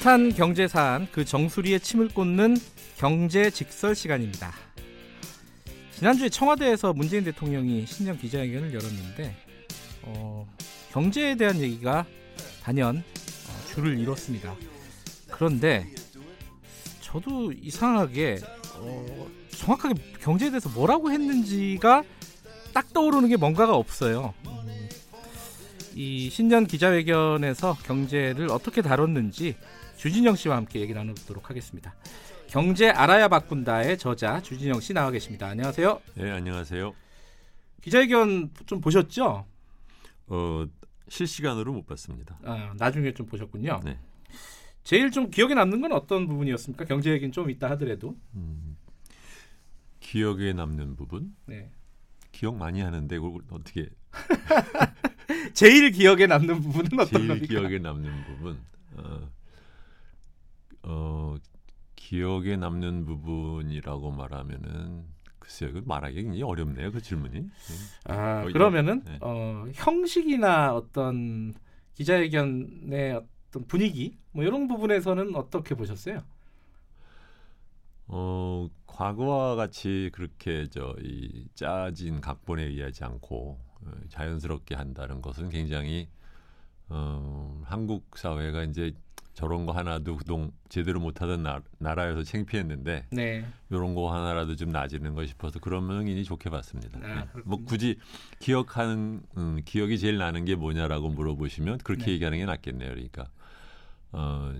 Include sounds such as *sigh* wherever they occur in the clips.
핫한 경제 사안 그 정수리에 침을 꽂는 경제 직설 시간입니다. 지난주에 청와대에서 문재인 대통령이 신년 기자회견을 열었는데 어, 경제에 대한 얘기가 단연 어, 줄을 이뤘습니다. 그런데 저도 이상하게 어, 정확하게 경제에 대해서 뭐라고 했는지가 딱 떠오르는 게 뭔가가 없어요. 음, 이 신년 기자회견에서 경제를 어떻게 다뤘는지 주진영 씨와 함께 얘기 나누도록 하겠습니다. 경제 알아야 바꾼다의 저자 주진영 씨 나와 계십니다. 안녕하세요. 네, 안녕하세요. 기자회견 좀 보셨죠? 어, 실시간으로 못 봤습니다. 아, 나중에 좀 보셨군요. 네. 제일 좀 기억에 남는 건 어떤 부분이었습니까? 경제 얘기는 좀 있다 하더라도. 음, 기억에 남는 부분? 네. 기억 많이 하는데 그걸 어떻게 *laughs* 제일 기억에 남는 부분은 어떤 제일 겁니까? 기억에 남는 부분? 어, 어, 기억에 남는 부분이라고 말하면은 글쎄요, 그 말하기 굉장히 어렵네요. 그 질문이. 아, 어, 그러면은 네. 어, 형식이나 어떤 기자회견의 어떤 분위기 뭐 이런 부분에서는 어떻게 보셨어요? 어, 과거와 같이 그렇게 저 이 짜진 각본에 의하지 않고 어, 자연스럽게 한다는 것은 굉장히 어, 한국 사회가 이제 저런 거 하나도 그동 제대로 못하던 나, 나라여서 창피했는데 네. 이런 거 하나라도 좀 나아지는 거 싶어서 그런 면이 좋게 봤습니다. 아, 네. 뭐 굳이 기억하는 음, 기억이 제일 나는 게 뭐냐라고 물어보시면 그렇게 네. 얘기하는 게 낫겠네요. 그러니까 어,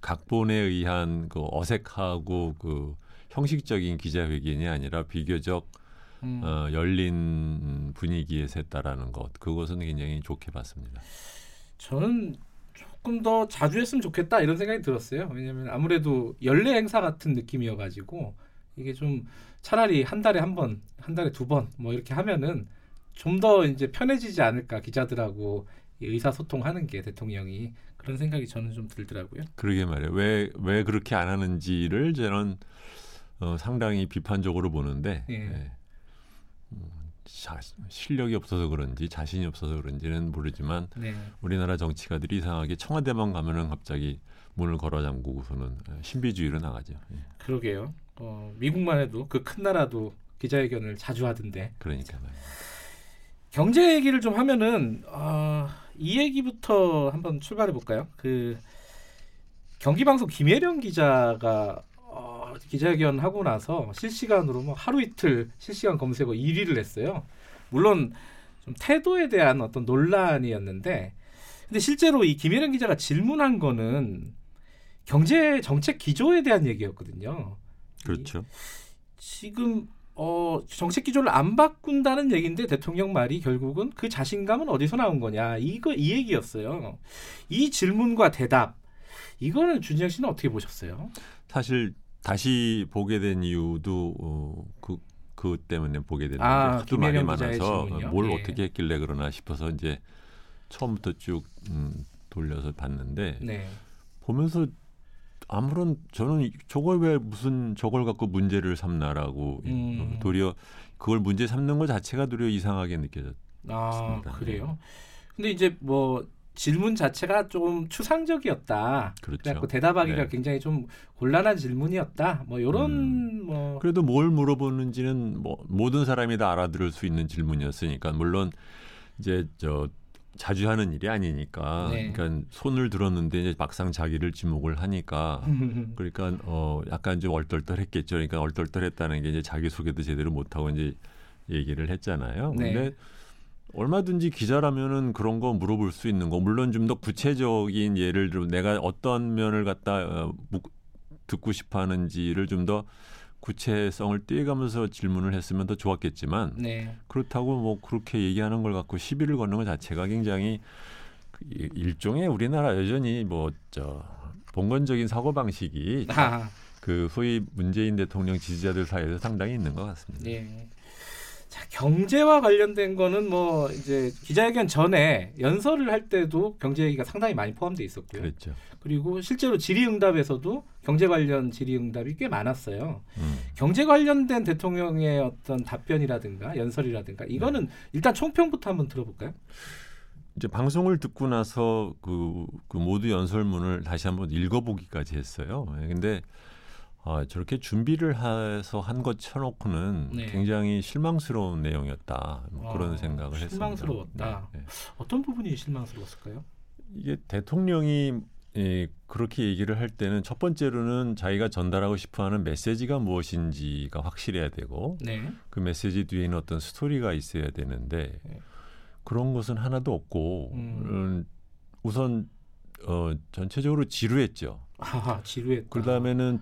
각본에 의한 그 어색하고 그 형식적인 기자회견이 아니라 비교적 음. 어, 열린 분위기에서 했다라는 것 그것은 굉장히 좋게 봤습니다. 저는 조금 더 자주 했으면 좋겠다 이런 생각이 들었어요. 왜냐하면 아무래도 연례 행사 같은 느낌이어가지고 이게 좀 차라리 한 달에 한 번, 한 달에 두 번 뭐 이렇게 하면은 좀 더 이제 편해지지 않을까 기자들하고 이 의사소통하는 게 대통령이 그런 생각이 저는 좀 들더라고요. 그러게 말이에요. 왜, 왜 그렇게 안 하는지를 저는 어, 상당히 비판적으로 보는데 예. 예. 음, 자, 실력이 없어서 그런지 자신이 없어서 그런지는 모르지만 네. 우리나라 정치가들이 이상하게 청와대만 가면은 갑자기 문을 걸어 잠그고서는 신비주의로 나가죠. 예. 그러게요. 어, 미국만 해도 그 큰 나라도 기자회견을 자주 하던데 그러니까 말이에요. 경제 얘기를 좀 하면은 아, 이 얘기부터 한번 출발해 볼까요? 그 경기방송 김혜령 기자가 어, 기자회견 하고 나서 실시간으로 뭐 하루 이틀 실시간 검색어 1위를 했어요. 물론 좀 태도에 대한 어떤 논란이었는데 근데 실제로 이 김혜령 기자가 질문한 거는 경제 정책 기조에 대한 얘기였거든요. 그렇죠. 지금 어, 정책 기조를 안 바꾼다는 얘기인데 대통령 말이 결국은 그 자신감은 어디서 나온 거냐 이거 이 얘기였어요. 이 질문과 대답 이거는 준영 씨는 어떻게 보셨어요? 사실 다시 보게 된 이유도 어, 그, 그 때문에 보게 됐는데 아, 하도 말이 많아서? 뭘 예. 어떻게 했길래 그러나 싶어서 이제 처음부터 쭉 음, 돌려서 봤는데 네, 보면서 아무런 저는 저걸 왜 무슨 저걸 갖고 문제를 삼나라고 음. 어, 도리어 그걸 문제 삼는 것 자체가 도리어 이상하게 느껴졌. 아. 그래요. 근데 이제 뭐 질문 자체가 좀 추상적이었다. 그렇죠. 그래갖고 대답하기가 네. 굉장히 좀 곤란한 질문이었다. 뭐 이런 음. 뭐 그래도 뭘 물어보는지는 뭐 모든 사람이 다 알아들을 수 있는 질문이었으니까 물론 이제 저 자주 하는 일이 아니니까 네. 그러니까 손을 들었는데 이제 막상 자기를 지목을 하니까 *laughs* 그러니까 어 약간 좀 얼떨떨했겠죠. 그러니까 얼떨떨했다는 게 이제 자기 소개도 제대로 못 하고 이제 얘기를 했잖아요. 네. 근데 얼마든지 기자라면은 그런 거 물어볼 수 있는 거 물론 좀 더 구체적인 예를 들어 내가 어떤 면을 갖다 어, 묵- 듣고 싶어 하는지를 좀 더 구체성을 띄어가면서 질문을 했으면 더 좋았겠지만 네. 그렇다고 뭐 그렇게 얘기하는 걸 갖고 시비를 거는 것 자체가 굉장히 일종의 우리나라 여전히 뭐 저 봉건적인 사고 방식이 아, 그 소위 문재인 대통령 지지자들 사이에서 상당히 있는 것 같습니다. 네. 자 경제와 관련된 거는 뭐 이제 기자회견 전에 연설을 할 때도 경제 얘기가 상당히 많이 포함되어 있었고요. 그렇죠. 그리고 실제로 질의응답에서도 경제 관련 질의응답이 꽤 많았어요. 음. 경제 관련된 대통령의 어떤 답변이라든가 연설이라든가 이거는 일단 총평부터 한번 들어볼까요? 이제 방송을 듣고 나서 그, 그 모두 연설문을 다시 한번 읽어보기까지 했어요. 예, 근데 아, 저렇게 준비를 해서 한 것 쳐놓고는 네. 굉장히 실망스러운 내용이었다. 뭐 그런 아, 생각을 실망스러웠다. 했습니다. 네, 네. 어떤 부분이 실망스러웠을까요? 이게 대통령이 예, 그렇게 얘기를 할 때는 첫 번째로는 자기가 전달하고 싶어하는 메시지가 무엇인지가 확실해야 되고 네. 그 메시지 뒤에는 어떤 스토리가 있어야 되는데 네. 그런 것은 하나도 없고 음. 음, 우선 어, 전체적으로 지루했죠. 아, 지루했다. 그 다음에는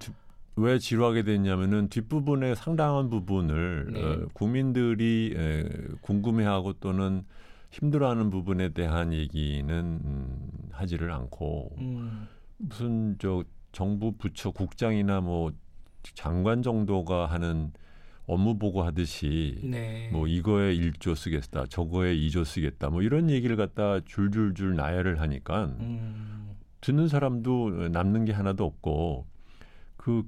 왜 지루하게 됐냐면은 뒷부분의 상당한 부분을 네. 어, 국민들이 에, 궁금해하고 또는 힘들어하는 부분에 대한 얘기는 음, 하지를 않고 음, 무슨 저 정부 부처 국장이나 뭐 장관 정도가 하는 업무 보고 하듯이 네. 뭐 이거에 1조 쓰겠다, 저거에 2조 쓰겠다, 뭐 이런 얘기를 갖다 줄줄줄 나열을 하니까 음, 듣는 사람도 남는 게 하나도 없고 그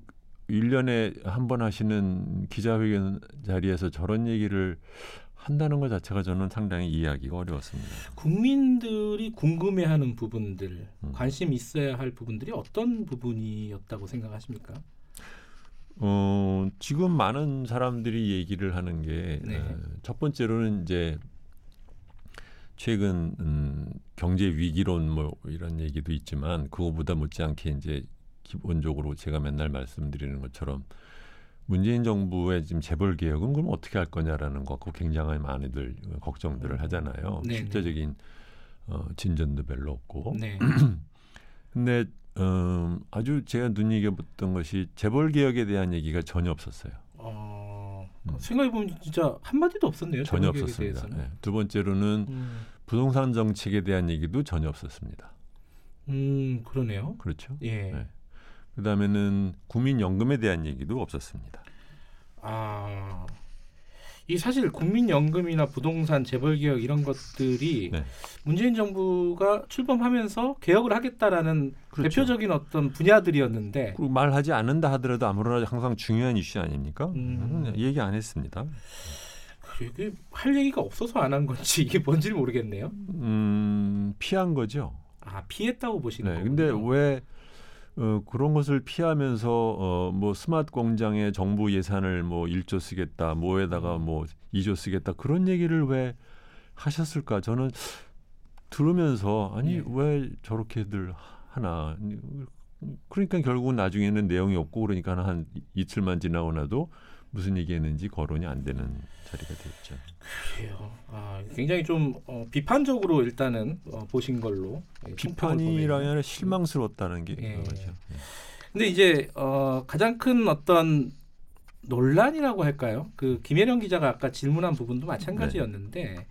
1년에 한 번 하시는 기자회견 자리에서 저런 얘기를 한다는 것 자체가 저는 상당히 이해하기가 어려웠습니다. 국민들이 궁금해하는 부분들, 음. 관심 있어야 할 부분들이 어떤 부분이었다고 생각하십니까? 어, 지금 많은 사람들이 얘기를 하는 게 네. 첫 번째로는 이제 최근 음, 경제 위기론 뭐 이런 얘기도 있지만 그거보다 못지않게 이제 기본적으로 제가 맨날 말씀드리는 것처럼 문재인 정부의 지금 재벌 개혁은 그럼 어떻게 할 거냐라는 거 갖고 굉장히 많이들 걱정들을 하잖아요. 네네. 실제적인 어, 진전도 별로 없고. 네. *clears throat* 근데 음, 아주 제가 눈여겨봤던 것이 재벌 개혁에 대한 얘기가 전혀 없었어요. 어, 음. 생각해 보면 진짜 한 마디도 없었네요. 전혀 없었습니다. 네. 두 번째로는 음, 부동산 정책에 대한 얘기도 전혀 없었습니다. 음, 그러네요. 그렇죠. 예. 네. 그다음에는 국민연금에 대한 얘기도 없었습니다. 아, 이 사실 국민연금이나 부동산 재벌 개혁 이런 것들이 네. 문재인 정부가 출범하면서 개혁을 하겠다라는 그렇죠. 대표적인 어떤 분야들이었는데 그리고 말하지 않는다 하더라도 아무러나 항상 중요한 이슈 아닙니까? 음. 음, 얘기 안 했습니다. 이게 할 얘기가 없어서 안 한 건지 이게 뭔지를 모르겠네요. 음, 피한 거죠. 아 피했다고 보시는 네. 거군요. 근데 왜 어, 그런 것을 피하면서 어, 뭐 스마트 공장에 정부 예산을 뭐 1조 쓰겠다, 뭐에다가 음. 뭐 2조 쓰겠다 그런 얘기를 왜 하셨을까? 저는 들으면서 아니 네. 왜 저렇게들 하나? 그러니까 결국은 나중에는 내용이 없고 그러니까 한 이틀만 지나고 나도 무슨 얘기했는지 거론이 안 되는 자리가 됐죠. 그래요. 아, 굉장히 좀 어, 비판적으로 일단은 어, 보신 걸로 예. 비판이라면 실망스러웠다는 게 예. 그거죠. 근데 이제 어, 가장 큰 어떤 논란이라고 할까요? 그 김혜령 기자가 아까 질문한 부분도 마찬가지였는데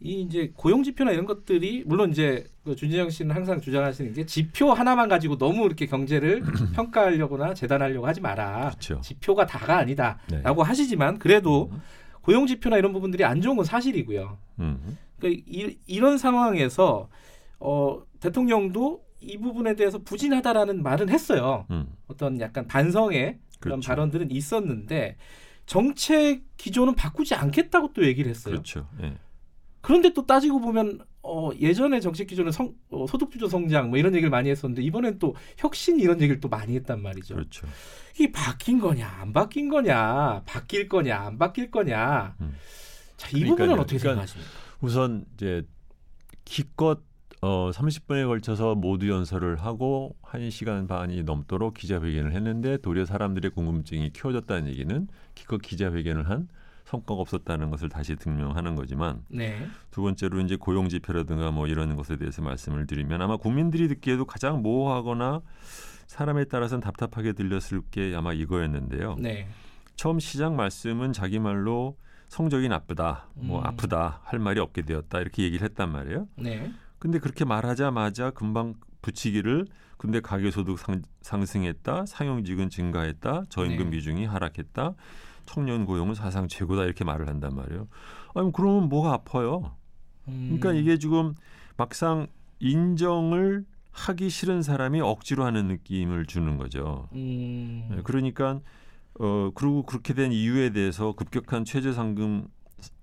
이 이제 고용 지표나 이런 것들이 물론 이제 그 준재영 씨는 항상 주장하시는 게 지표 하나만 가지고 너무 이렇게 경제를 *clears throat* 평가하려거나 재단하려고 하지 마라. 그렇죠. 지표가 다가 아니다라고 네. 하시지만 그래도 음. 고용 지표나 이런 부분들이 안 좋은 건 사실이고요. 음. 그러니까 이, 이런 상황에서 어, 대통령도 이 부분에 대해서 부진하다라는 말은 했어요. 음. 어떤 약간 반성의 그런 그렇죠. 발언들은 있었는데 정책 기조는 바꾸지 않겠다고 또 얘기를 했어요. 그렇죠. 예. 그런데 또 따지고 보면 어, 예전에 정책 기조는 성, 어, 소득 주도 성장 뭐 이런 얘기를 많이 했었는데 이번엔 또 혁신 이런 얘기를 또 많이 했단 말이죠. 그렇죠. 이게 바뀐 거냐 안 바뀐 거냐 바뀔 거냐 안 바뀔 거냐 음. 자, 이 그러니까요. 부분은 어떻게 그러니까 생각하십니까? 우선 이제 기껏 어 30분에 걸쳐서 모두 연설을 하고 1시간 반이 넘도록 기자회견을 했는데 도리어 사람들의 궁금증이 키워졌다는 얘기는 기껏 기자회견을 한 성과가 없었다는 것을 다시 증명하는 거지만 네. 두 번째로 이제 고용 지표라든가 뭐 이런 것에 대해서 말씀을 드리면 아마 국민들이 듣기에도 가장 모호하거나 사람에 따라서는 답답하게 들렸을 게 아마 이거였는데요. 네. 처음 시작 말씀은 자기 말로 성적이 나쁘다, 뭐 음. 아프다 할 말이 없게 되었다 이렇게 얘기를 했단 말이에요. 네. 근데 그렇게 말하자마자 금방 붙이기를 근데 가계소득 상, 상승했다, 상용직은 증가했다, 저임금 네. 비중이 하락했다, 청년 고용은 사상 최고다 이렇게 말을 한단 말이에요. 아니 그러면 뭐가 아파요? 음, 그러니까 이게 지금 막상 인정을 하기 싫은 사람이 억지로 하는 느낌을 주는 거죠. 음, 네, 그러니까 어 그리고 그렇게 된 이유에 대해서 급격한 최저 상금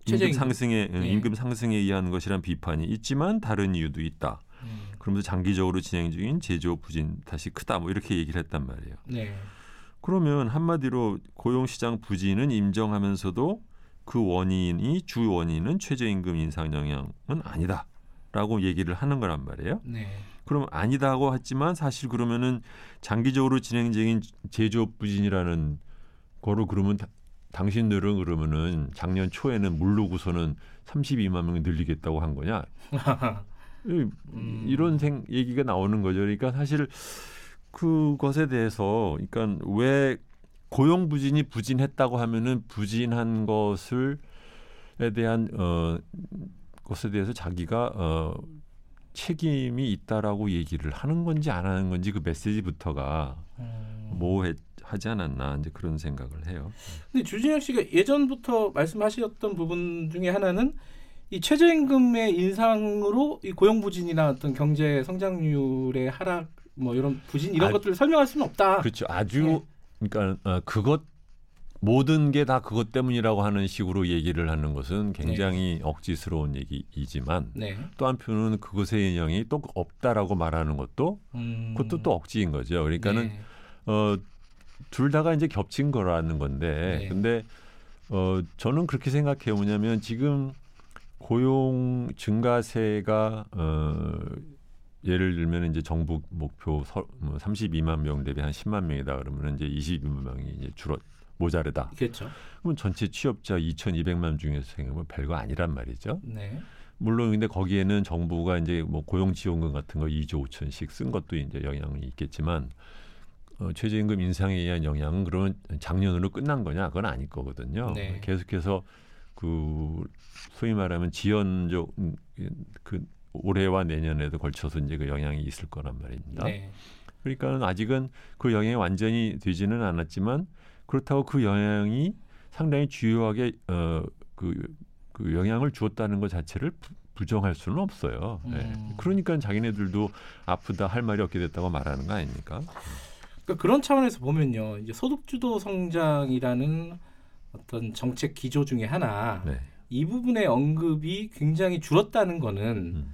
최저임금. 상승에 네. 임금 상승에 의한 것이란 비판이 있지만 다른 이유도 있다. 음, 그러면서 장기적으로 진행 중인 제조 부진 탓이 크다. 뭐 이렇게 얘기를 했단 말이에요. 네. 그러면 한마디로 고용시장 부진은 인정하면서도 그 원인이 주 원인은 최저임금 인상 영향은 아니다라고 얘기를 하는 거란 말이에요. 네. 그럼 아니다고 했지만 사실 그러면은 장기적으로 진행 중인 제조업 부진이라는 거로 그러면 다- 당신들은 그러면은 작년 초에는 물르고서는 32만 명이 늘리겠다고 한 거냐? *laughs* 이- 음. 이런 생 얘기가 나오는 거죠. 그러니까 사실 그것에 대해서 그러니까 왜 고용 부진이 부진했다고 하면은 부진한 것을 에 대한 어 것에 대해서 자기가 어 책임이 있다라고 얘기를 하는 건지 안 하는 건지 그 메시지부터가 음. 모호하지 않았나 이제 그런 생각을 해요. 근데 주진영 씨가 예전부터 말씀하셨던 부분 중에 하나는 이 최저임금의 인상으로 이 고용 부진이나 어떤 경제 성장률의 하락 뭐 이런 부진 이런 아, 것들을 설명할 수는 없다. 그렇죠. 아주 네. 그러니까 어, 그것 모든 게 다 그것 때문이라고 하는 식으로 얘기를 하는 것은 굉장히 억지스러운 얘기이지만 네. 또 한편으로는 그것의 영향이 또 없다라고 말하는 것도 음. 그것도 또 억지인 거죠. 그러니까는 네. 어, 둘 다가 이제 겹친 거라는 건데, 네. 근데 어, 저는 그렇게 생각해요. 뭐냐면 지금 고용 증가세가 어, 예를 들면 이제 정부 목표 서, 뭐 32만 명 대비 한 10만 명이다 그러면 이제 22만 명이 이제 줄어 모자르다. 그렇죠. 그러면 전체 취업자 2,200만 중에서 생각하면 별거 아니란 말이죠. 네. 물론 근데 거기에는 정부가 이제 뭐 고용 지원금 같은 거 2조 5천씩 쓴 것도 이제 영향이 있겠지만 어, 최저임금 인상에 의한 영향은 그러면 작년으로 끝난 거냐? 그건 아닐 거거든요. 네. 계속해서 그 소위 말하면 지연적 음, 그 올해와 내년에도 걸쳐서 이제 그 영향이 있을 거란 말입니다. 네. 그러니까 아직은 그 영향이 완전히 되지는 않았지만 그렇다고 그 영향이 상당히 주요하게 어, 그, 그 영향을 주었다는 것 자체를 부, 부정할 수는 없어요. 예. 음. 그러니까 자기네들도 아프다 할 말이 없게 됐다고 말하는 거 아닙니까? 그러니까 그런 차원에서 보면요, 이제 소득주도 성장이라는 어떤 정책 기조 중에 하나 네. 이 부분의 언급이 굉장히 줄었다는 거는 음.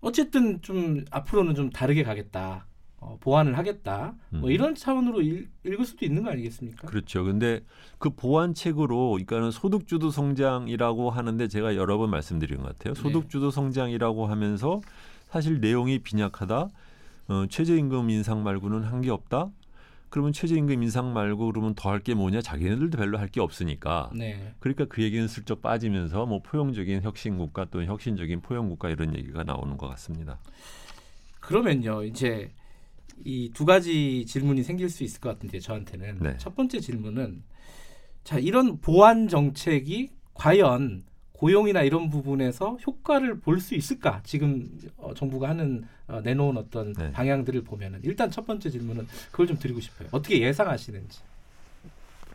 어쨌든 좀 앞으로는 좀 다르게 가겠다, 어, 보완을 하겠다, 뭐 음. 이런 차원으로 읽, 읽을 수도 있는 거 아니겠습니까? 그렇죠. 근데 그 보완책으로 그러니까는 소득주도 성장이라고 하는데 제가 여러 번 말씀드린 것 같아요. 네. 소득주도 성장이라고 하면서 사실 내용이 빈약하다. 어, 최저임금 인상 말고는 한 게 없다. 그러면 최저임금 인상 말고 그러면 더 할 게 뭐냐? 자기네들도 별로 할 게 없으니까. 네, 그러니까 그 얘기는 슬쩍 빠지면서 뭐 포용적인 혁신 국가 또는 혁신적인 포용 국가 이런 얘기가 나오는 것 같습니다. 그러면요, 이제 이 두 가지 질문이 생길 수 있을 것 같은데 저한테는 네. 첫 번째 질문은 자 이런 보완 정책이 과연 고용이나 이런 부분에서 효과를 볼 수 있을까? 지금 어, 정부가 하는 어, 내놓은 어떤 네. 방향들을 보면은 일단 첫 번째 질문은 그걸 좀 드리고 싶어요. 어떻게 예상하시는지.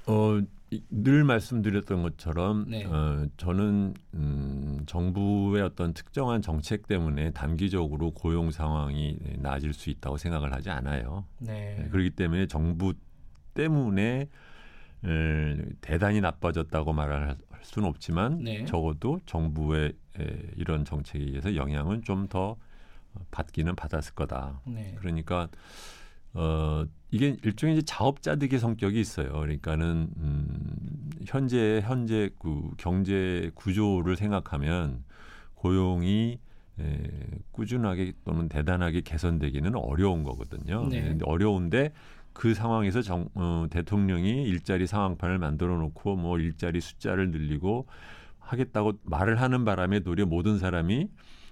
어, 이- 늘 말씀드렸던 것처럼 네. 어, 저는 음, 정부의 어떤 특정한 정책 때문에 단기적으로 고용 상황이 나아질 수 있다고 생각을 하지 않아요. 네. 네, 그렇기 때문에 정부 때문에 에, 대단히 나빠졌다고 말할 수는 없지만 네. 적어도 정부의 에, 이런 정책에 의해서 영향은 좀 더 받기는 받았을 거다. 네. 그러니까 어 이게 일종의 이제 자업자득의 성격이 있어요. 그러니까는 음, 현재 현재 그 경제 구조를 생각하면 고용이 에, 꾸준하게 또는 대단하게 개선되기는 어려운 거거든요. 네. 어려운데 그 상황에서 정, 어, 대통령이 일자리 상황판을 만들어 놓고 뭐 일자리 숫자를 늘리고 하겠다고 말을 하는 바람에 도리어 모든 사람이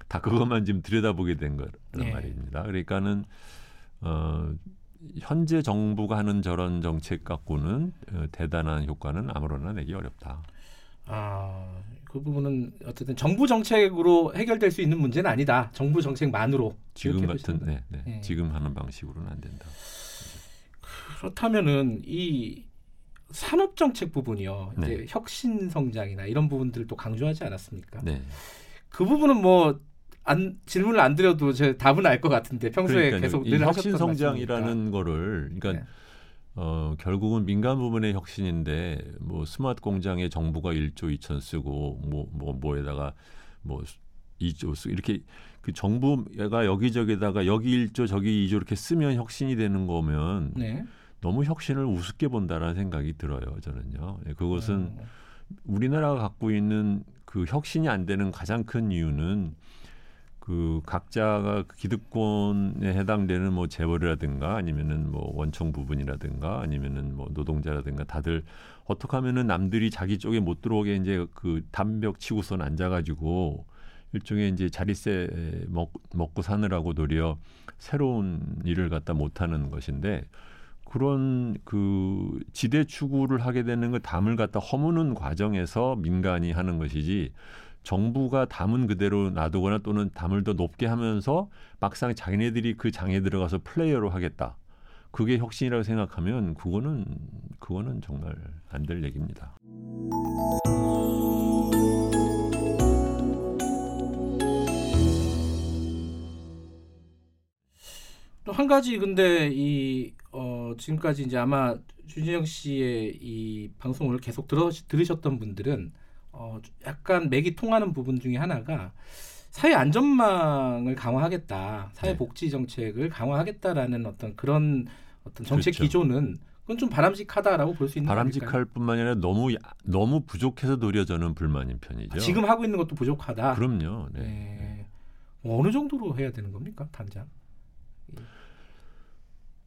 다 그것만 지금 들여다보게 된 거란 네. 말입니다. 그러니까는 어, 현재 정부가 하는 저런 정책 갖고는 어, 대단한 효과는 아무로나 내기 어렵다. 아, 그 부분은 어쨌든 정부 정책으로 해결될 수 있는 문제는 아니다. 정부 정책만으로 지금 같은 네, 네. 네. 지금 하는 방식으로는 안 된다. 그렇다면은 이 산업 정책 부분이요. 이제 네. 혁신 성장이나 이런 부분들을 또 강조하지 않았습니까? 네. 그 부분은 뭐 안, 질문을 안 드려도 제 답은 알 것 같은데 평소에 그러니까요. 계속 이늘 혁신 성장이라는 거를 그러니까 네. 어, 결국은 민간 부분의 혁신인데 뭐 스마트 공장에 정부가 1조 2천 쓰고 뭐뭐 뭐, 에다가 뭐 2조 쓰고 이렇게 그 정부가 여기저기다가 여기 1조 저기 2조 이렇게 쓰면 혁신이 되는 거면 네. 너무 혁신을 우습게 본다라는 생각이 들어요. 저는요. 예, 그것은 어. 우리나라가 갖고 있는 그 혁신이 안 되는 가장 큰 이유는 그 각자가 그 기득권에 해당되는 뭐 재벌이라든가 아니면은 뭐 원청 부분이라든가 아니면은 뭐 노동자라든가 다들 어떻게 하면은 남들이 자기 쪽에 못 들어오게 이제 그 담벽 치고선 앉아가지고 일종의 이제 자리세 먹, 먹고 사느라고 도리어 새로운 일을 갖다 못하는 것인데 그런 그 지대 추구를 하게 되는 그 담을 갖다 허무는 과정에서 민간이 하는 것이지 정부가 담은 그대로 놔두거나 또는 담을 더 높게 하면서 막상 자기네들이 그 장에 들어가서 플레이어로 하겠다. 그게 혁신이라고 생각하면 그거는 그거는 정말 안 될 얘기입니다. 또 한 가지 근데 이 어, 지금까지 이제 아마 주진영 씨의 이 방송을 계속 들어, 들으셨던 분들은 어, 약간 맥이 통하는 부분 중에 하나가 사회 안전망을 강화하겠다, 사회 네. 복지 정책을 강화하겠다라는 어떤 그런 어떤 정책 그렇죠. 기조는 그건 좀 바람직하다라고 볼 수 있는 바람직할 뿐만 아니라 너무 너무 부족해서 도려 저는 불만인 편이죠. 아, 지금 하고 있는 것도 부족하다. 그럼요. 네. 네. 어느 정도로 해야 되는 겁니까, 당장?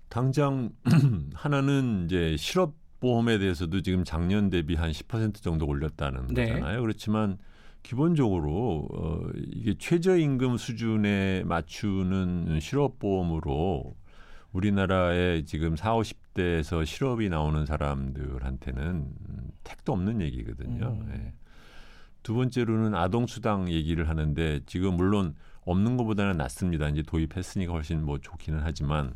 당장 *clears throat* 하나는 이제 실업 보험에 대해서도 지금 작년 대비 한 10% 정도 올렸다는 네. 거잖아요. 그렇지만 기본적으로 어, 이게 최저임금 수준에 맞추는 실업보험으로 우리나라에 지금 4, 50대에서 실업이 나오는 사람들한테는 택도 없는 얘기거든요. 음. 네. 두 번째로는 아동수당 얘기를 하는데 지금 물론 없는 것보다는 낫습니다. 이제 도입했으니까 훨씬 뭐 좋기는 하지만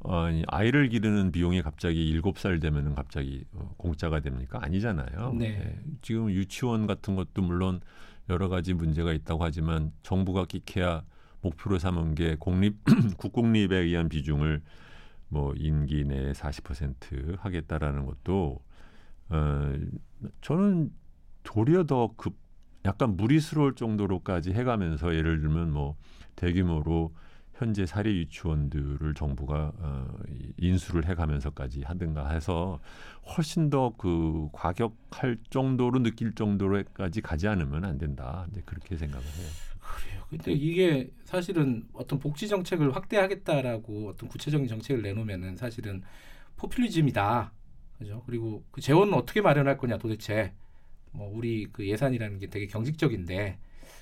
어, 아이를 기르는 비용이 갑자기 일곱 살 되면은 갑자기 어, 공짜가 됩니까? 아니잖아요. 네. 네. 지금 유치원 같은 것도 물론 여러 가지 문제가 있다고 하지만 정부가 끼케야 목표로 삼은 게 공립 *clears throat* 국공립에 의한 비중을 뭐 임기 내에 40% 하겠다라는 것도 어 저는 도리어 더 급 약간 무리스러울 정도로까지 해가면서 예를 들면 뭐 대규모로 현재 사립 유치원들을 정부가 어, 인수를 해가면서까지 하든가 해서 훨씬 더 그 과격할 정도로 느낄 정도로까지 가지 않으면 안 된다. 이제 그렇게 생각을 해요. 그래요. 근데 이게 사실은 어떤 복지 정책을 확대하겠다라고 어떤 구체적인 정책을 내놓으면은 사실은 포퓰리즘이다. 그죠? 그리고 그 재원은 어떻게 마련할 거냐 도대체. 뭐 우리 그 예산이라는 게 되게 경직적인데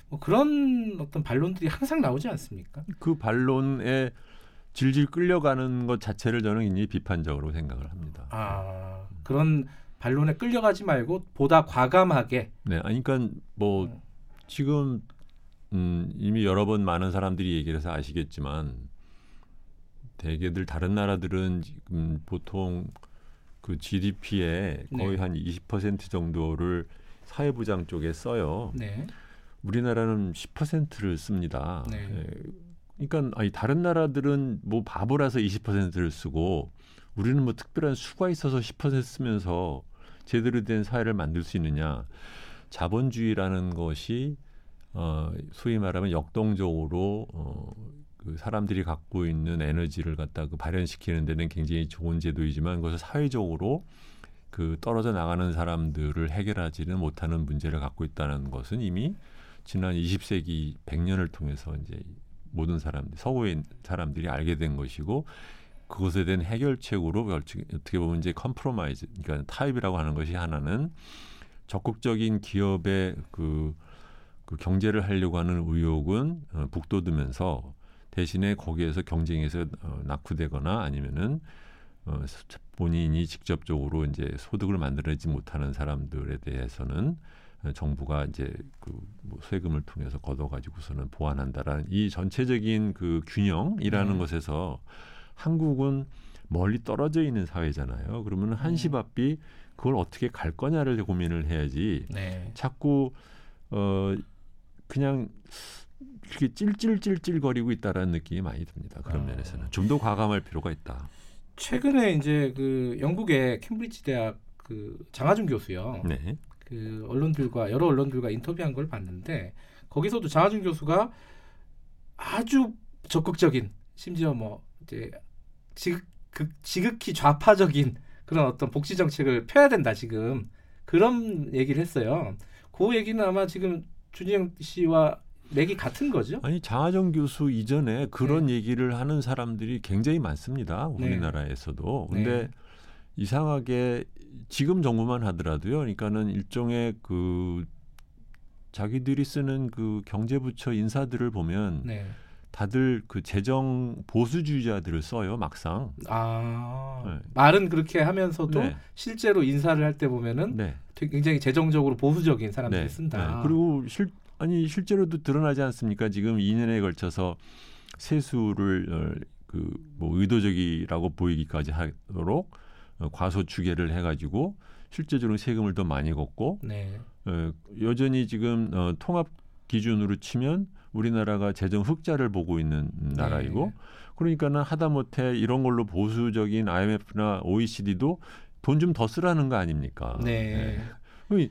뭐 그런 어떤 반론들이 항상 나오지 않습니까? 그 반론에 질질 끌려가는 것 자체를 저는 이제 비판적으로 생각을 합니다. 아 그런 반론에 끌려가지 말고 보다 과감하게. 네, 아니 그러니까 뭐 음. 지금 음, 이미 여러 번 많은 사람들이 얘기를 해서 아시겠지만 대개들 다른 나라들은 지금 보통 그 GDP의 거의 네. 한20% 정도를 사회부장 쪽에 써요. 네. 우리나라는 10%를 씁니다. 네. 예. 그러니까 아니 다른 나라들은 뭐 바보라서 20%를 쓰고 우리는 뭐 특별한 수가 있어서 10% 쓰면서 제대로 된 사회를 만들 수 있느냐? 자본주의라는 것이 어 소위 말하면 역동적으로 어그 사람들이 갖고 있는 에너지를 갖다 그 발현시키는 데는 굉장히 좋은 제도이지만 그것을 사회적으로 그 떨어져 나가는 사람들을 해결하지는 못하는 문제를 갖고 있다는 것은 이미 지난 20세기 100년을 통해서 이제 모든 사람들 서구의 사람들이 알게 된 것이고 그것에 대한 해결책으로 어떻게 보면 이제 compromise 그러니까 타협이라고 하는 것이 하나는 적극적인 기업의 그, 그 경제를 하려고 하는 의욕은 어, 북돋으면서 대신에 거기에서 경쟁에서 어, 낙후되거나 아니면은 어, 본인이 직접적으로 이제 소득을 만들어내지 못하는 사람들에 대해서는 정부가 이제 그뭐 세금을 통해서 걷어가지고서는 보완한다라는 이 전체적인 그 균형이라는 네. 것에서 한국은 멀리 떨어져 있는 사회잖아요. 그러면 한시 음. 앞이 그걸 어떻게 갈 거냐를 고민을 해야지. 네. 자꾸 어 그냥 이렇게 찔찔찔찔거리고 있다라는 느낌이 많이 듭니다. 그런 어. 면에서는 좀 더 과감할 필요가 있다. 최근에 이제 그 영국의 캠브리지 대학 그 장하준 교수요. 네. 그 언론들과 여러 언론들과 인터뷰한 걸 봤는데 거기서도 장하준 교수가 아주 적극적인 심지어 뭐 이제 지극 그, 지극히 좌파적인 그런 어떤 복지 정책을 펴야 된다 지금 그런 얘기를 했어요. 그 얘기는 아마 지금 준영 씨와 맥이 같은 거죠? 아니 장하정 교수 이전에 그런 네. 얘기를 하는 사람들이 굉장히 많습니다. 네. 우리나라에서도. 네. 근데 네. 이상하게 지금 정부만 하더라도요. 그러니까는 일종의 그 자기들이 쓰는 그 경제부처 인사들을 보면 네. 다들 그 재정 보수주의자들을 써요 막상. 아 네. 말은 그렇게 하면서도 네. 실제로 인사를 할 때 보면은 네. 굉장히 재정적으로 보수적인 사람들이 네. 쓴다. 네. 그리고 실 아니 실제로도 드러나지 않습니까? 지금 2년에 걸쳐서 세수를 어, 그뭐 의도적이라고 보이기까지 하도록 어, 과소 추계를 해가지고 실제적으로 세금을 더 많이 걷고 네. 어, 여전히 지금 어, 통합 기준으로 치면 우리나라가 재정 흑자를 보고 있는 나라이고 네. 그러니까는 하다못해 이런 걸로 보수적인 IMF나 OECD도 돈 좀 더 쓰라는 거 아닙니까? 네. 네.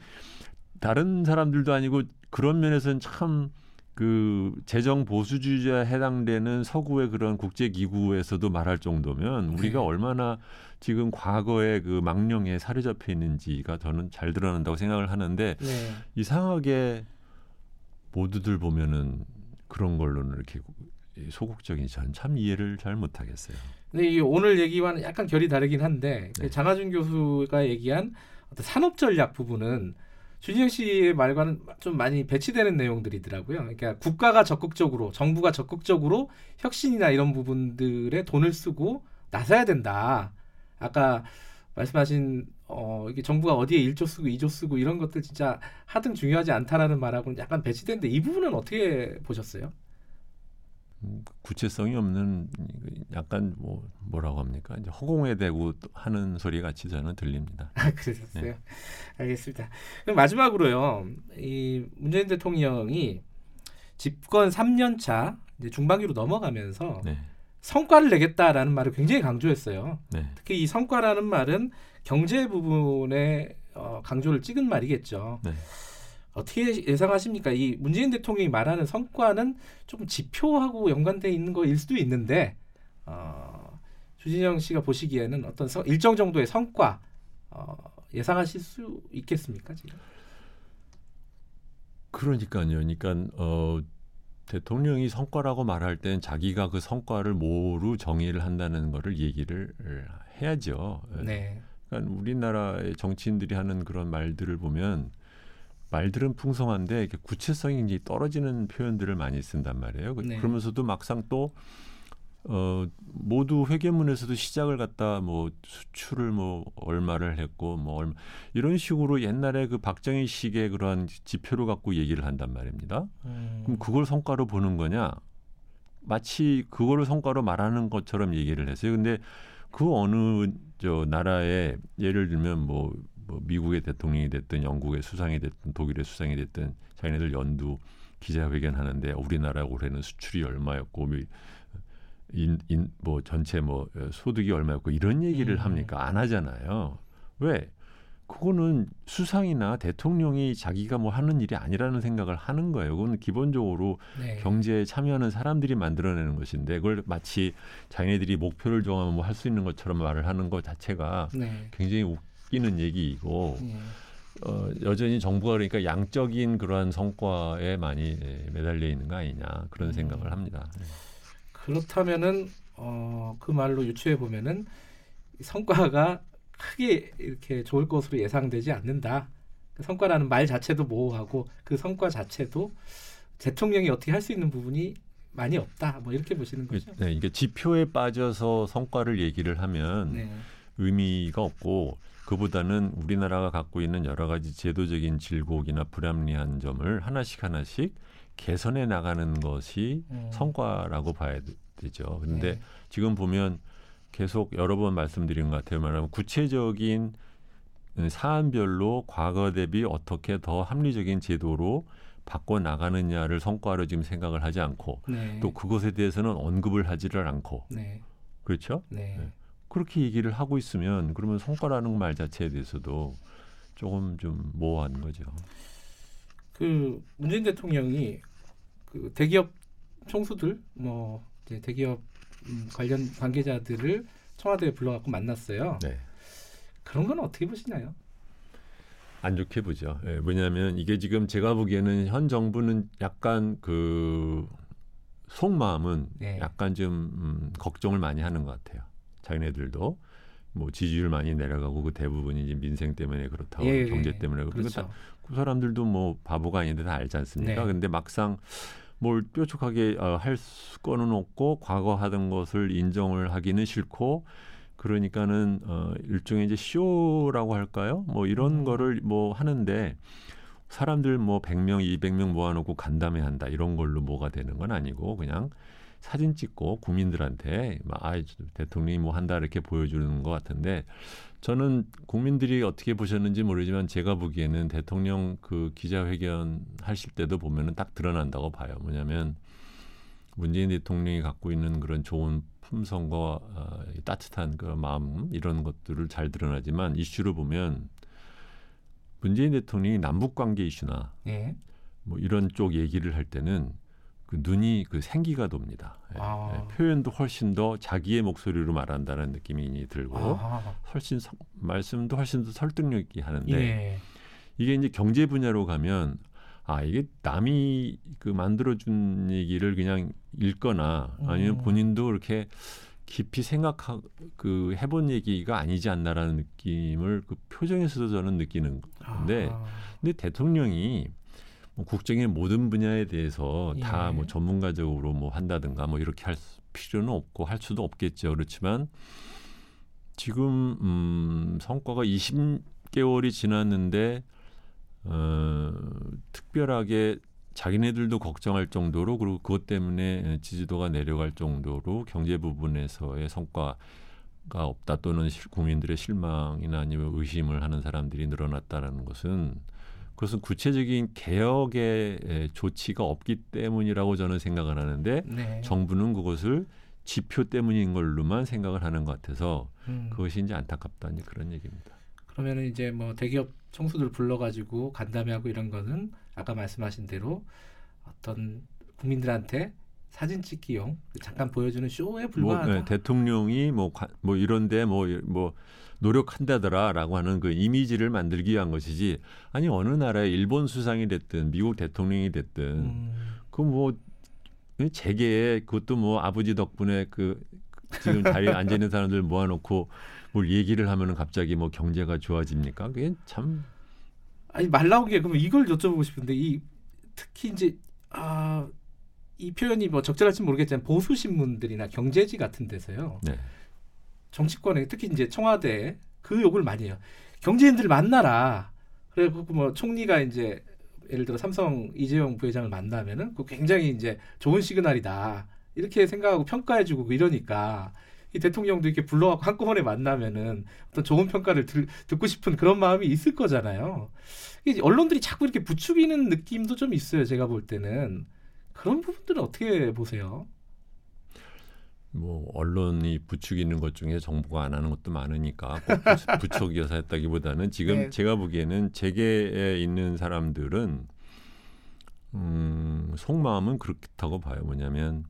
다른 사람들도 아니고 그런 면에서는 참 그 재정 보수주의자에 해당되는 서구의 그런 국제 기구에서도 말할 정도면 우리가 네. 얼마나 지금 과거의 그 망령에 사로잡혀 있는지가 저는 잘 드러난다고 생각을 하는데 네. 이상하게 모두들 보면은 그런 걸로는 이렇게 소극적인 저는 참 이해를 잘 못하겠어요. 근데 이 오늘 얘기와는 약간 결이 다르긴 한데 네. 장하준 교수가 얘기한 어떤 산업 전략 부분은 주진영 씨의 말과는 좀 많이 배치되는 내용들이더라고요. 그러니까 국가가 적극적으로 정부가 적극적으로 혁신이나 이런 부분들에 돈을 쓰고 나서야 된다. 아까 말씀하신 어 이게 정부가 어디에 1조 쓰고 2조 쓰고 이런 것들 진짜 하등 중요하지 않다라는 말하고는 약간 배치되는데 이 부분은 어떻게 보셨어요? 음, 구체성이 없는 약간 뭐 뭐라고 합니까? 이제 허공에 대고 하는 소리 같이 저는 들립니다. 아, 그러셨어요? 네. 알겠습니다. 그럼 마지막으로요. 이 문재인 대통령이 집권 3년 차 이제 중반기로 넘어가면서 네. 성과를 내겠다라는 말을 굉장히 강조했어요. 네. 특히 이 성과라는 말은 경제 부분에 어, 강조를 찍은 말이겠죠. 네. 어떻게 예상하십니까? 이 문재인 대통령이 말하는 성과는 조금 지표하고 연관돼 있는 거일 수도 있는데 어, 주진영 씨가 보시기에는 어떤 성, 일정 정도의 성과 어, 예상하실 수 있겠습니까 지금? 그러니까요. 그러니까 어, 대통령이 성과라고 말할 땐 자기가 그 성과를 뭐로 정의를 한다는 거를 얘기를 해야죠. 네. 그러니까 우리나라의 정치인들이 하는 그런 말들을 보면 말들은 풍성한데 구체성이 이제 떨어지는 표현들을 많이 쓴단 말이에요. 네. 그러면서도 막상 또 어, 모두 회계문에서도 시작을 갖다 뭐 수출을 뭐 얼마를 했고 뭐 얼마 이런 식으로 옛날에 그 박정희 식의 그러한 지표를 갖고 얘기를 한단 말입니다. 음. 그럼 그걸 성과로 보는 거냐? 마치 그거를 성과로 말하는 것처럼 얘기를 했어요. 근데 그 어느 저 나라의 예를 들면 뭐, 뭐 미국의 대통령이 됐든 영국의 수상이 됐든 독일의 수상이 됐든 자기네들 연두 기자회견 하는데 우리나라 올해는 수출이 얼마였고 인, 인, 뭐 전체 뭐 소득이 얼마였고 이런 얘기를 음. 합니까? 안 하잖아요. 왜? 그거는 수상이나 대통령이 자기가 뭐 하는 일이 아니라는 생각을 하는 거예요. 그건 기본적으로 네. 경제에 참여하는 사람들이 만들어내는 것인데 그걸 마치 자기네들이 목표를 정하면 뭐 할 수 있는 것처럼 말을 하는 것 자체가 네. 굉장히 웃기는 얘기이고 네. 어, 여전히 정부가 그러니까 양적인 그러한 성과에 많이 매달려 있는 거 아니냐 그런 음. 생각을 합니다. 네. 그렇다면은 어, 그 말로 유추해 보면은 성과가 크게 이렇게 좋을 것으로 예상되지 않는다. 그 성과라는 말 자체도 모호하고 그 성과 자체도 대통령이 어떻게 할 수 있는 부분이 많이 없다. 뭐 이렇게 보시는 거죠. 네, 이게 지표에 빠져서 성과를 얘기를 하면 네. 의미가 없고 그보다는 우리나라가 갖고 있는 여러 가지 제도적인 질곡이나 불합리한 점을 하나씩 하나씩 개선해 나가는 것이 음. 성과라고 봐야 되죠. 그런데 네. 지금 보면 계속 여러 번 말씀드린 것 같아요. 말하면 구체적인 사안별로 과거 대비 어떻게 더 합리적인 제도로 바꿔 나가느냐를 성과로 지금 생각을 하지 않고 네. 또 그것에 대해서는 언급을 하지를 않고 네. 그렇죠? 네. 네. 그렇게 얘기를 하고 있으면 그러면 성과라는 말 자체에 대해서도 조금 좀 모호한 거죠. 그 문재인 대통령이 그 대기업 총수들 뭐 이제 대기업 음, 관련 관계자들을 청와대에 불러갖고 만났어요. 네. 그런 건 어떻게 보시나요? 안 좋게 보죠. 예, 왜냐하면 이게 지금 제가 보기에는 현 정부는 약간 그 속마음은 네. 약간 좀 음, 걱정을 많이 하는 것 같아요. 자기네들도 뭐 지지율 많이 내려가고 그 대부분이 이제 민생 때문에 그렇다고 예, 경제 때문에 그렇고 그렇죠. 다, 그 사람들도 뭐 바보가 아닌데 다 알지 않습니까? 네. 근데 막상 뭘 뾰족하게 어, 할 수건은 없고 과거 하던 것을 인정을 하기는 싫고 그러니까는 어, 일종의 이제 쇼라고 할까요? 뭐 이런 음. 거를 뭐 하는데 사람들 뭐 100명, 200명 모아놓고 간담회 한다 이런 걸로 뭐가 되는 건 아니고 그냥 사진 찍고 국민들한테 막 아, 대통령이 뭐 한다 이렇게 보여주는 것 같은데 저는 국민들이 어떻게 보셨는지 모르지만 제가 보기에는 대통령 그 기자회견 하실 때도 보면은 딱 드러난다고 봐요. 뭐냐면 문재인 대통령이 갖고 있는 그런 좋은 품성과 어, 이 따뜻한 그 마음 이런 것들을 잘 드러나지만 이슈를 보면 문재인 대통령이 남북 관계 이슈나 예. 뭐 이런 쪽 얘기를 할 때는 그 눈이 그 생기가 돕니다. 예, 아. 예, 표현도 훨씬 더 자기의 목소리로 말한다는 느낌이 들고 아, 훨씬 서- 말씀도 훨씬 더 설득력 있게 하는데 예. 이게 이제 경제 분야로 가면 아 이게 남이 그 만들어준 얘기를 그냥 읽거나 아니면 음. 본인도 이렇게 깊이 생각하 그 해본 얘기가 아니지 않나라는 느낌을 그 표정에서도 저는 느끼는 건데 아, 근데 대통령이 뭐 국정의 모든 분야에 대해서 다 예. 뭐 전문가적으로 뭐 한다든가 뭐 이렇게 할 수- 필요는 없고 할 수도 없겠죠. 그렇지만 지금 음, 성과가 20개월이 지났는데 어, 특별하게 자기네들도 걱정할 정도로 그리고 그것 때문에 지지도가 내려갈 정도로 경제 부분에서의 성과가 없다 또는 실- 국민들의 실망이나 아니면 의심을 하는 사람들이 늘어났다라는 것은 그것은 구체적인 개혁의 에, 조치가 없기 때문이라고 저는 생각을 하는데 네. 정부는 그것을 지표 때문인 걸로만 생각을 하는 것 같아서 음. 그것이 이제 안타깝다 이제 그런 얘기입니다. 그러면은 이제 뭐 대기업 총수들 불러가지고 간담회하고 이런 거는 아까 말씀하신 대로 어떤 국민들한테 사진 찍기용 잠깐 보여주는 쇼에 뭐 불과하다. 예, 대통령이 뭐 뭐 이런데 뭐 뭐 노력한다더라라고 하는 그 이미지를 만들기 위한 것이지 아니 어느 나라의 일본 수상이 됐든 미국 대통령이 됐든 음, 그뭐 재계에 그것도 뭐 아버지 덕분에 그 지금 자리에 *laughs* 앉아 있는 사람들 모아놓고 뭘 얘기를 하면은 갑자기 뭐 경제가 좋아집니까? 그게 참 아니 말 나온 게 그러면 이걸 여쭤보고 싶은데 이 특히 이제 아, 이 표현이 뭐 적절할지 모르겠지만 보수 신문들이나 경제지 같은 데서요. 네. 정치권에 특히 이제 청와대 그 욕을 많이 해요. 경제인들 만나라. 그리고 뭐 총리가 이제 예를 들어 삼성 이재용 부회장을 만나면은 그 굉장히 이제 좋은 시그널이다. 이렇게 생각하고 평가해주고 이러니까 이 대통령도 이렇게 불러갖고 한꺼번에 만나면은 어떤 좋은 평가를 들, 듣고 싶은 그런 마음이 있을 거잖아요. 언론들이 자꾸 이렇게 부추기는 느낌도 좀 있어요. 제가 볼 때는 그런 부분들은 어떻게 보세요? 뭐 언론이 부추기는 것 중에 정부가 안 하는 것도 많으니까 꼭 부추- *laughs* 부추겨서 했다기보다는 지금 네. 제가 보기에는 재계에 있는 사람들은 음, 속마음은 그렇다고 봐요. 뭐냐면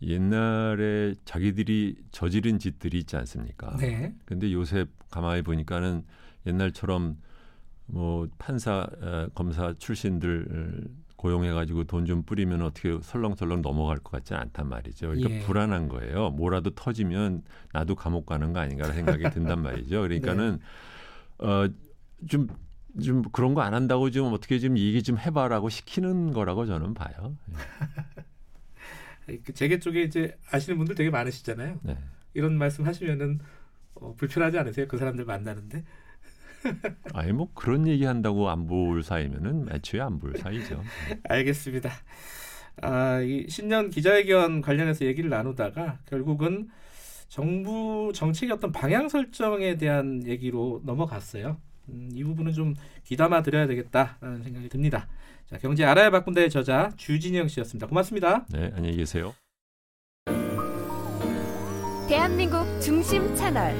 옛날에 자기들이 저지른 짓들이 있지 않습니까? 네. 근데 요새 가만히 보니까는 옛날처럼 뭐 판사, 어, 검사 출신들 고용해가지고 돈 좀 뿌리면 어떻게 설렁설렁 넘어갈 것 같지 않단 말이죠. 그러니까 예. 불안한 거예요. 뭐라도 터지면 나도 감옥 가는 거 아닌가 생각이 든단 말이죠. 그러니까는 *laughs* 어, 좀, 좀 그런 거 안 한다고 좀 어떻게 좀 얘기 좀 해봐라고 시키는 거라고 저는 봐요. *laughs* 그 재계 쪽에 이제 아시는 분들 되게 많으시잖아요. 네. 이런 말씀 하시면은 어, 불편하지 않으세요? 그 사람들 만나는데? 아니 뭐 그런 얘기 한다고 안 볼 사이면은 애초에 안 볼 사이죠. 알겠습니다. 아, 이 신년 기자회견 관련해서 얘기를 나누다가 결국은 정부 정책의 어떤 방향 설정에 대한 얘기로 넘어갔어요. 음, 이 부분은 좀 귀담아 드려야 되겠다라는 생각이 듭니다. 자, 경제 알아야 바꾼다의 저자 주진영 씨였습니다. 고맙습니다. 네, 안녕히 계세요. 대한민국 중심 채널